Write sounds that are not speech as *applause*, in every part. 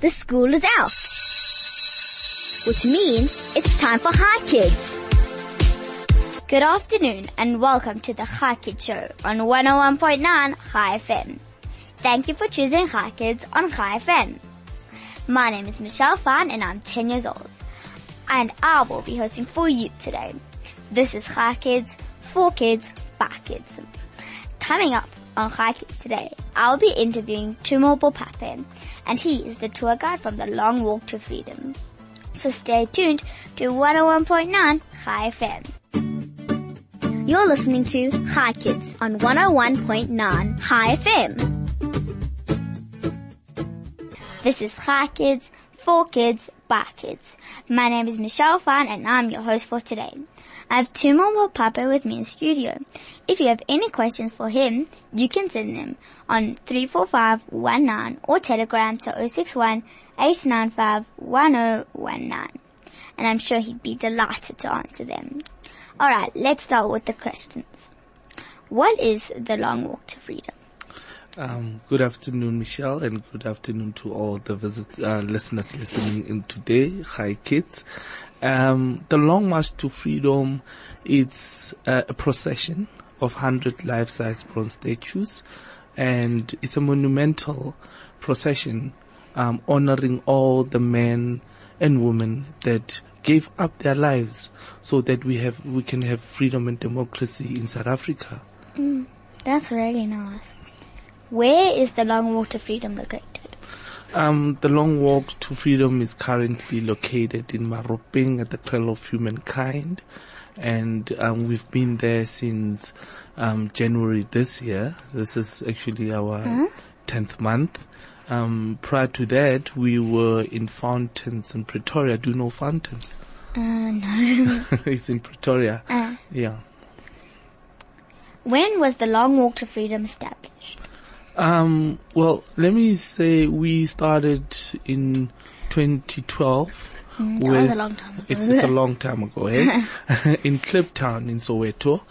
The school is out. Which means it's time for Hi Kids. Good afternoon and welcome to the Hi Kids Show on 101.9 Hi FM. Thank you for choosing Hi Kids on Hi FM. My name is Michelle Fan and I'm 10 years old. And I will be hosting for you today. This is Hi Kids, for kids, by kids. Coming up on Hi Kids today, I'll be interviewing Tumo Bopape, and he is the tour guide from the Long Walk to Freedom. So stay tuned to 101.9 Hi FM. You're listening to Hi Kids on 101.9 Hi FM. This is Hi Kids, for kids, by kids. My name is Michelle Fan and I'm your host for today. I have Tumo Bopape with me in studio. If you have any questions for him, you can send them on 34519 or telegram to 061 895 1019. And I'm sure he'd be delighted to answer them. Alright, let's start with the questions. What is the long walk to freedom? Um, good afternoon, Michelle, and good afternoon to all the visit, uh, listeners listening in today. Hi, kids. Um, the Long March to Freedom is uh, a procession of 100 life-size bronze statues, and it's a monumental procession um, honoring all the men and women that gave up their lives so that we have we can have freedom and democracy in South Africa. Mm, that's really nice. Where is the Long Walk to Freedom located? Um, the Long Walk to Freedom is currently located in Maropeng at the Cradle of Humankind. And um, we've been there since um, January this year. This is actually our huh? 10th month. Um, prior to that, we were in Fountains in Pretoria. Do you know Fountains? Uh, no. *laughs* it's in Pretoria. Uh. Yeah. When was the Long Walk to Freedom established? Um, well, let me say we started in 2012. Mm, that was a long time ago. It's, it's a long time ago, eh? *laughs* in Kliptown in Soweto,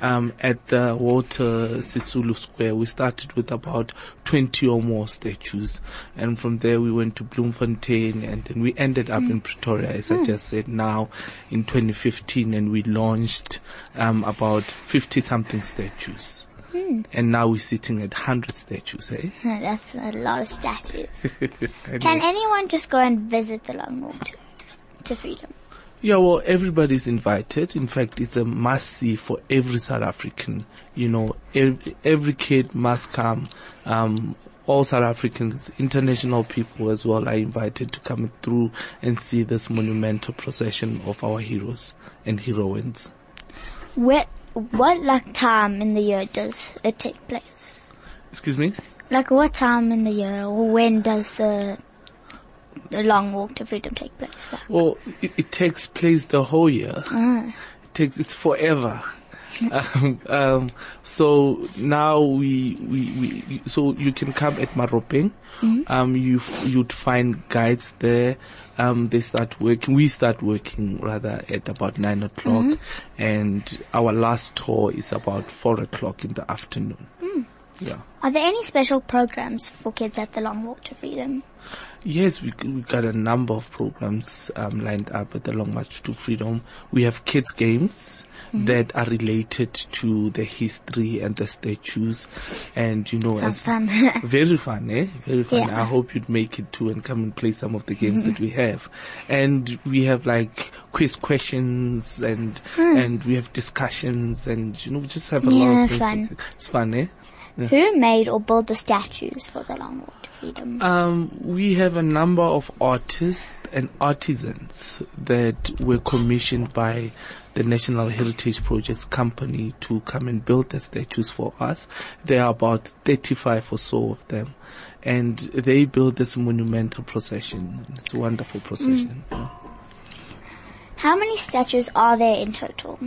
um, at the Walter Sisulu Square. We started with about 20 or more statues. And from there we went to Bloemfontein and then we ended up mm. in Pretoria, as mm. I just said now in 2015 and we launched, um, about 50 something statues. Hmm. And now we're sitting at 100 statues, eh? *laughs* That's a lot of statues. *laughs* Can anyone just go and visit the Long Walk to, to Freedom? Yeah, well, everybody's invited. In fact, it's a must see for every South African. You know, every, every kid must come. Um, all South Africans, international people as well are invited to come through and see this monumental procession of our heroes and heroines. Where, what like time in the year does it take place? Excuse me? Like what time in the year or when does the the long walk to freedom take place? Like? Well, it, it, takes place the whole year. Ah. It takes, it's forever. *laughs* um, um, so now we, we, we, so you can come at Maropeng. Mm-hmm. Um, you, you'd find guides there. Um, they start working, we start working rather at about nine o'clock mm-hmm. and our last tour is about four o'clock in the afternoon. Mm. Yeah. Are there any special programs for kids at the Long Walk to Freedom? Yes, we we got a number of programs um, lined up at the Long March to Freedom. We have kids games Mm-hmm. that are related to the history and the statues, and you know, Sounds as fun. *laughs* very fun, eh? Very fun. Yeah. I hope you'd make it too and come and play some of the games Mm-hmm. that we have. And we have like quiz questions and Hmm. and we have discussions and you know, we just have a Yeah, lot of things. fun. It's fun, eh? Who made or built the statues for the Long Walk to Freedom? Um, we have a number of artists and artisans that were commissioned by the National Heritage Projects Company to come and build the statues for us. There are about 35 or so of them. And they build this monumental procession. It's a wonderful procession. How many statues are there in total?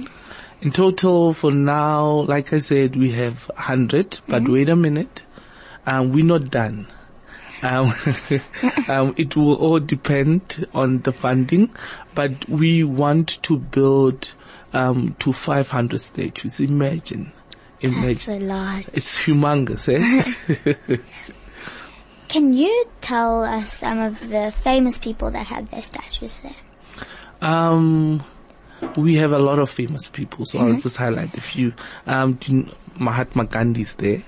In total, for now, like I said, we have 100, but wait a minute. Um, we're not done. Um, *laughs* um, it will all depend on the funding, but we want to build um, to 500 statues. Imagine, That's imagine. It's humongous, eh? *laughs* Can you tell us some of the famous people that have their statues there? Um, we have a lot of famous people, so I'll just highlight a few. Um, do you kn- Mahatma Gandhi is there,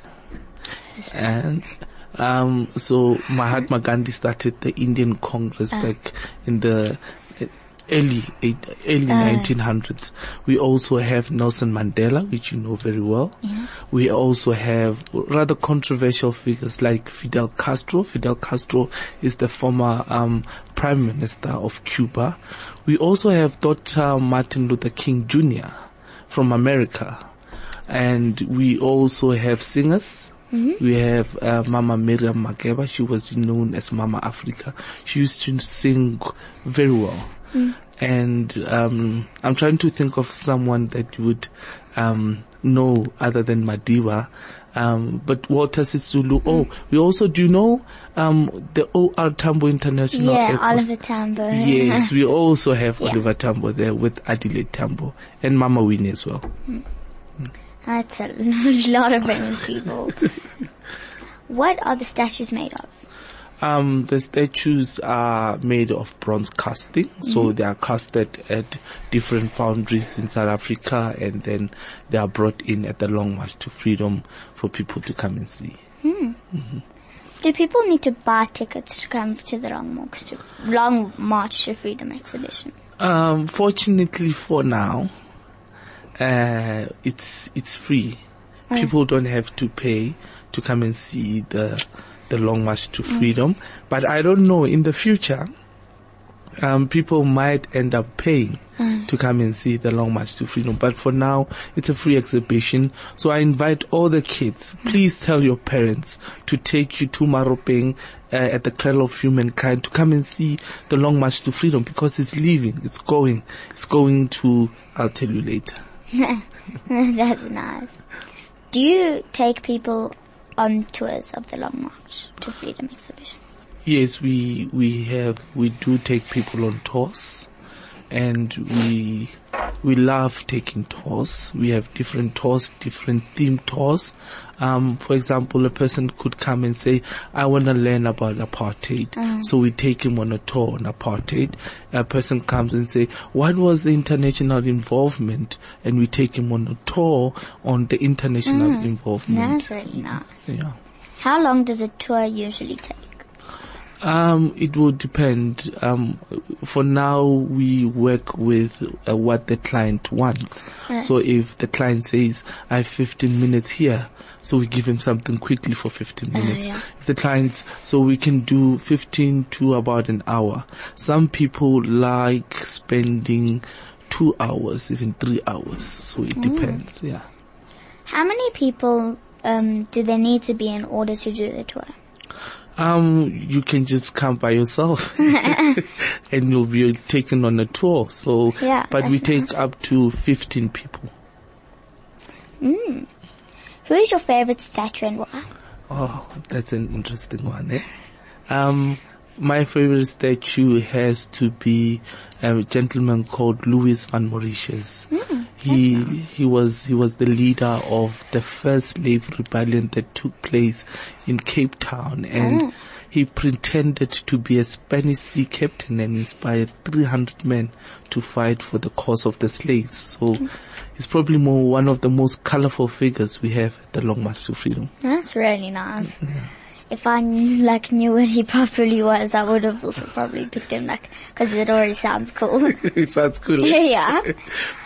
and um, so Mahatma Gandhi started the Indian Congress back in the uh, early eight, early 1900s. We also have Nelson Mandela, which you know very well. We also have rather controversial figures like Fidel Castro. Fidel Castro is the former um, prime minister of Cuba. We also have Dr. Martin Luther King Jr. from America. And we also have singers. We have uh, Mama Miriam Makeba. She was known as Mama Africa. She used to sing very well. And um, I'm trying to think of someone that you would um, know other than Madiba. Um, but Walter Sisulu. Oh, we also do know um, the OR Tambo International yeah, Airport? Oliver Tambo. Yes, we *laughs* also have Yeah. Oliver Tambo there with Adelaide Tambo and Mama Winnie as well. That's *laughs* a lot of famous people. *laughs* what are the statues made of? Um, the statues are made of bronze casting, so they are casted at different foundries in South Africa, and then they are brought in at the Long March to Freedom for people to come and see. Do people need to buy tickets to come to the Long March to, Long March to Freedom exhibition? Um, fortunately for now, uh, it's it's free. People don't have to pay to come and see the the Long March to Freedom. But I don't know in the future. Um, people might end up paying to come and see the Long March to Freedom. But for now, it's a free exhibition. So I invite all the kids, please tell your parents to take you to Maropeng uh, at the Cradle of Humankind to come and see the Long March to Freedom because it's leaving, it's going, it's going to, I'll tell you later. *laughs* That's nice. Do you take people on tours of the Long March to Freedom exhibition? Yes, we we have we do take people on tours, and we we love taking tours. We have different tours, different theme tours. Um, for example, a person could come and say, "I want to learn about apartheid," so we take him on a tour on apartheid. A person comes and say, "What was the international involvement?" and we take him on a tour on the international involvement. That's really nice. Yeah. How long does a tour usually take? Um, it will depend. Um, for now, we work with uh, what the client wants. So if the client says, I have 15 minutes here, so we give him something quickly for 15 minutes. yeah. If the client, so we can do 15 to about an hour. Some people like spending two hours, even three hours. So it depends. Yeah. How many people um, do they need to be in order to do the tour? Um, you can just come by yourself *laughs* *laughs* and you'll be taken on a tour. So, Yeah, but we take nice. up to 15 people. Who is your favorite statue and why? Oh, that's an interesting one, eh? Um, my favorite statue has to be a gentleman called Louis van Mauritius. He he was he was the leader of the first slave rebellion that took place in Cape Town, and oh. he pretended to be a Spanish sea captain and inspired 300 men to fight for the cause of the slaves. So mm. he's probably more one of the most colorful figures we have at the Long March to Freedom. That's really nice. If I knew, like knew what he *laughs* properly was, I would have also probably picked him like because it already sounds cool. *laughs* it sounds cool. *laughs* yeah.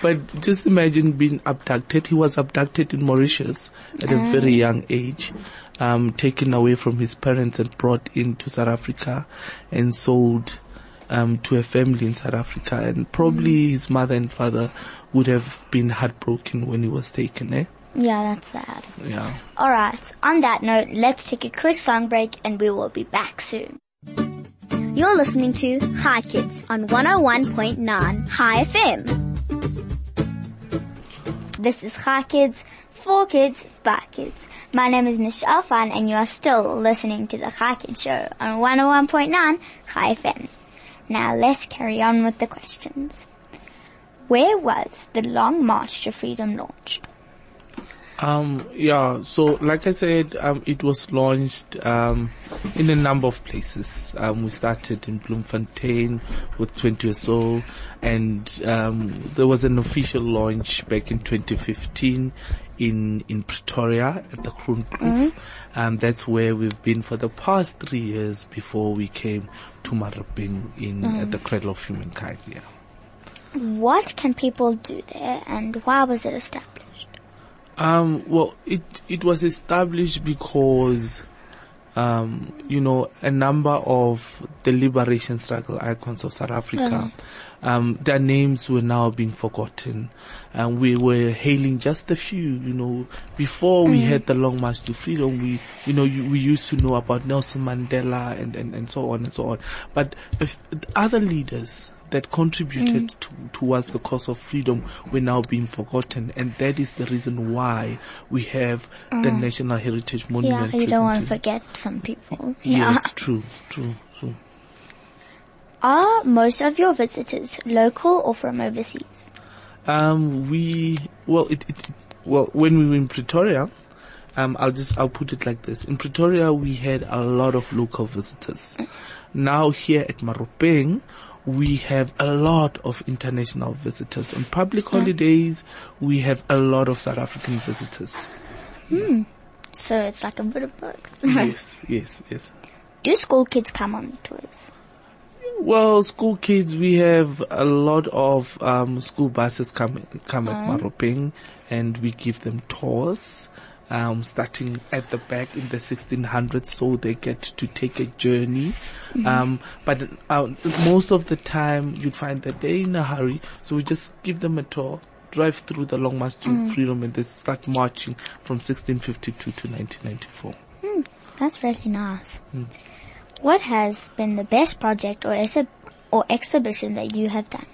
But just imagine being abducted. He was abducted in Mauritius at a very young age, um, taken away from his parents and brought into South Africa and sold um, to a family in South Africa. And probably his mother and father would have been heartbroken when he was taken. Eh? Yeah, that's sad. Yeah. Alright, on that note, let's take a quick song break and we will be back soon. You're listening to Hi Kids on 101.9 Hi FM. This is Hi Kids, for kids, by kids. My name is Michelle Fan and you are still listening to the Hi Kids show on 101.9 Hi FM. Now let's carry on with the questions. Where was the Long March to Freedom launched? Um, yeah, so like I said, um, it was launched um, in a number of places. Um, we started in Bloemfontein with 20 or so, and um, there was an official launch back in 2015 in in Pretoria at the Groenkloof. Um, that's where we've been for the past three years before we came to Maropeng in at the Cradle of Humankind. Yeah. What can people do there and why was it established? Um, well, it it was established because, um, you know, a number of the liberation struggle icons of South Africa, um, their names were now being forgotten, and we were hailing just a few. You know, before we had the Long March to Freedom, we, you know, you, we used to know about Nelson Mandela and and and so on and so on, but if other leaders that contributed to, towards the cause of freedom were now being forgotten, and that is the reason why we have the National Heritage Monument. Yeah, you don't want to forget some people. Yeah. Yes, true, true, true. Are most of your visitors local or from overseas? Um, we well, it, it well when we were in Pretoria, um, I'll just I'll put it like this: in Pretoria, we had a lot of local visitors. Now here at Maropeng, we have a lot of international visitors. On public holidays, we have a lot of South African visitors. So it's like a bit of both. *laughs* yes, yes, yes. Do school kids come on tours? Well, school kids, we have a lot of um, school buses come come at Maropeng, and we give them tours, um, starting at the back in the 1600s, so they get to take a journey. Um, but uh, most of the time, you'd find that they're in a hurry, so we just give them a tour. Drive through the Long March to Freedom and they start marching from 1652 to 1994. That's really nice. What has been the best project or or exhibition that you have done?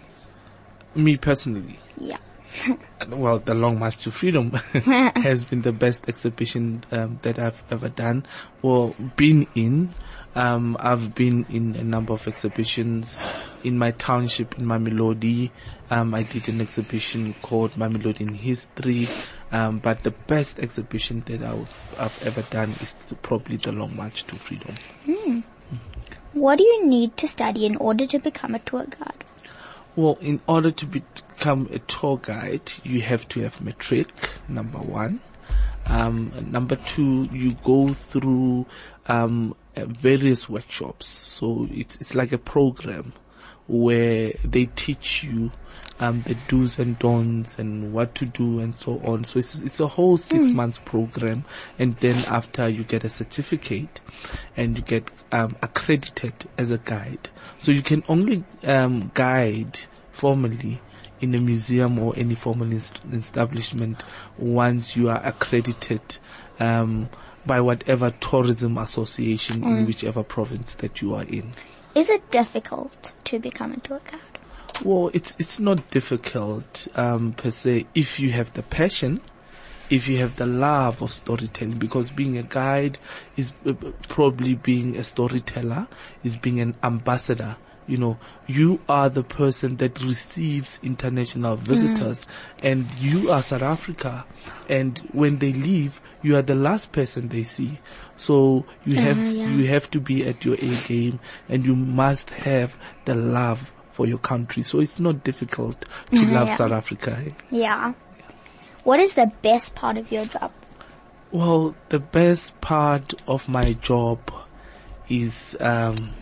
Me personally, Yeah. *laughs* well, the Long March to Freedom *laughs* has been the best exhibition um, that I've ever done or been in. Um, I've been in a number of exhibitions in my township in Mamelodi. Um, I did an exhibition called Mamelodi in History. Um, but the best exhibition that I've, I've ever done is probably the Long March to Freedom. What do you need to study in order to become a tour guide? Well, in order to become a tour guide, you have to have matric, number one. Um, number two, you go through um, various workshops. So it's it's like a program where they teach you um, the do's and don'ts and what to do and so on. So it's it's a whole six months program, and then after you get a certificate, and you get um, accredited as a guide. So you can only um, guide formally in a museum or any formal inst- establishment once you are accredited um, by whatever tourism association in whichever province that you are in. Is it difficult to become a tour guide? Well, it's it's not difficult um, per se if you have the passion, if you have the love of storytelling. Because being a guide is uh, probably being a storyteller, is being an ambassador. You know, you are the person that receives international mm. visitors, and you are South Africa. And when they leave, you are the last person they see. So you uh-huh, have yeah. you have to be at your A game, and you must have the love for your country. So it's not difficult to mm-hmm, love Yeah. South Africa. Yeah. What is the best part of your job? Well, the best part of my job is um,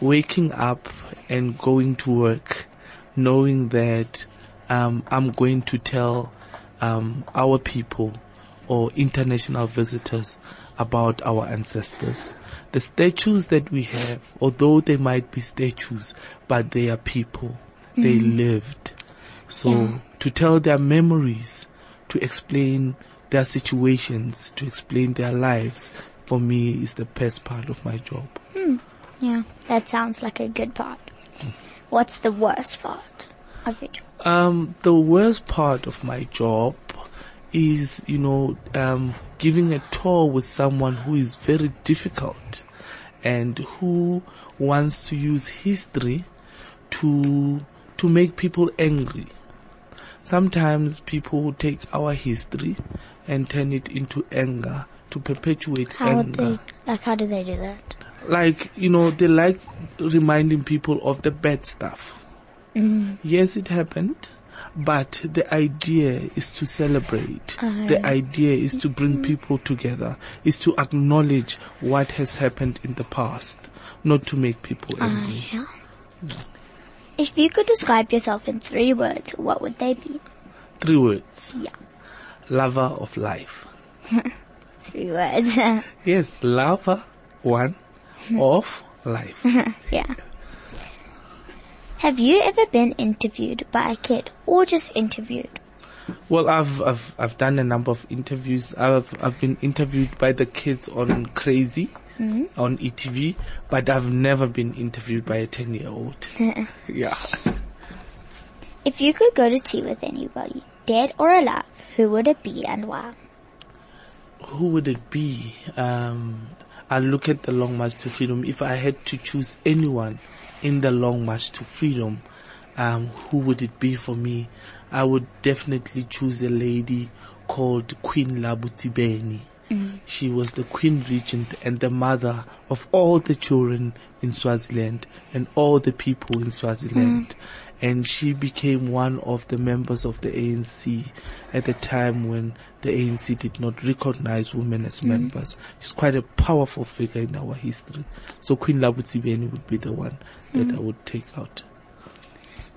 waking up and going to work, knowing that um, I'm going to tell um, our people or international visitors about our ancestors. The statues that we have, although they might be statues, but they are people. They lived. So Yeah. to tell their memories, to explain their situations, to explain their lives, for me is the best part of my job. Yeah. That sounds like a good part. What's the worst part of your job? Um, the worst part of my job is, you know, um, giving a tour with someone who is very difficult and who wants to use history to, to make people angry. sometimes people take our history and turn it into anger to perpetuate How anger. they, like, how do they do that? Like, you know, they like reminding people of the bad stuff. Mm. Yes, it happened, but the idea is to celebrate. The idea is to bring people together, is to acknowledge what has happened in the past, not to make people angry. If you could describe yourself in three words, what would they be? Three words. Yeah. Lover of life. *laughs* Three words. *laughs* Yes, lover, one, of life. *laughs* yeah. Have you ever been interviewed by a kid or just interviewed? Well, I've, I've, I've done a number of interviews. I've, I've been interviewed by the kids on Craz-e, on ETV, but I've never been interviewed by a 10 year old. *laughs* yeah. If you could go to tea with anybody, dead or alive, who would it be and why? Who would it be? Um, I look at the Long March to Freedom. If I had to choose anyone in the Long March to Freedom, um, who would it be for me? I would definitely choose a lady called Queen Labotsibeni. She was the Queen Regent and the mother of all the children in Swaziland and all the people in Swaziland. And she became one of the members of the ANC at the time when the ANC did not recognize women as mm. members. She's quite a powerful figure in our history. So Queen Labotsibeni would be the one that mm. I would take out.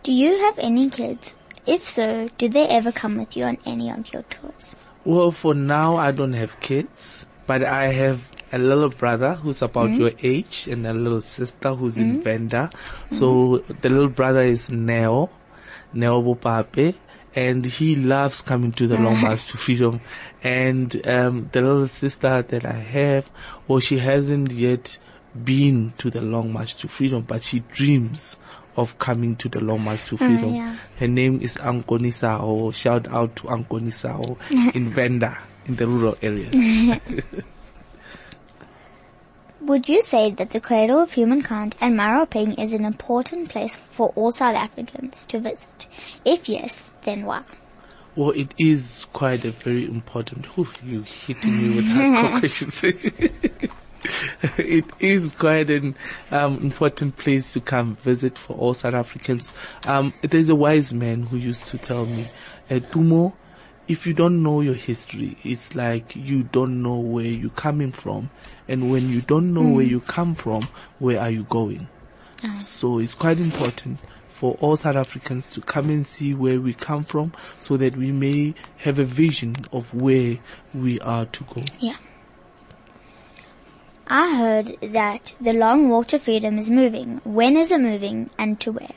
Do you have any kids? If so, do they ever come with you on any of your tours? Well, for now, I don't have kids, but I have a little brother who's about mm. your age and a little sister who's in Venda. So the little brother is Neo, Neo Bopape, and he loves coming to the *laughs* Long March to Freedom. And um, the little sister that I have, well, she hasn't yet been to the Long March to Freedom, but she dreams of coming to the Long March to Freedom. yeah. Her name is Ankoni Sao. Shout out to Ankoni Sao *laughs* in Venda, in the rural areas. *laughs* Would you say that the cradle of humankind and Maropeng is an important place for all South Africans to visit? If yes, then why? well, it is quite a very important. Whew, you hitting me with *laughs* hardcore questions. *laughs* it is quite an um, important place to come visit for all South Africans. Um, there's a wise man who used to tell me, uh, Tumo, if you don't know your history, it's like you don't know where you're coming from. And when you don't know where mm. you come from, where are you going? Ah. So it's quite important for all South Africans to come and see where we come from so that we may have a vision of where we are to go. Yeah. I heard that the Long Walk to Freedom is moving. When is it moving and to where?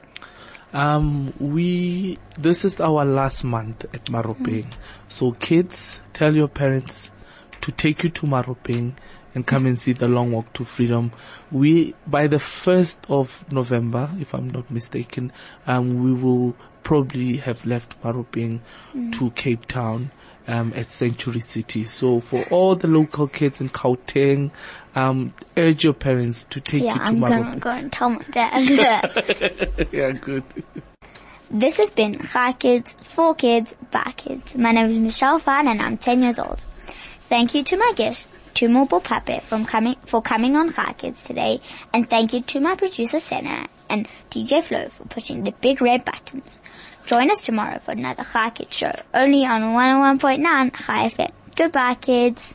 Um, we, this is our last month at Maropeng. So kids, tell your parents to take you to Maropeng and come and see the long walk to freedom. We, by the 1st of November, if I'm not mistaken, um, we will probably have left Maropeng to Cape Town. Um, at Century City. So for all the local kids in Gauteng, um, urge your parents to take Yeah, you to I'm gonna go and tell my dad. *laughs* yeah, good. this has been Hi Kids, for Kids, by Kids. My name is Michelle Fan and I'm 10 years old. Thank you to my guest, Tumo Pape, from coming, for coming on Hi Kids today. And thank you to my producer Senna and DJ Flo for pushing the big red buttons. Join us tomorrow for another Hi Kids show, only on 101.9 Hi FM. Goodbye kids.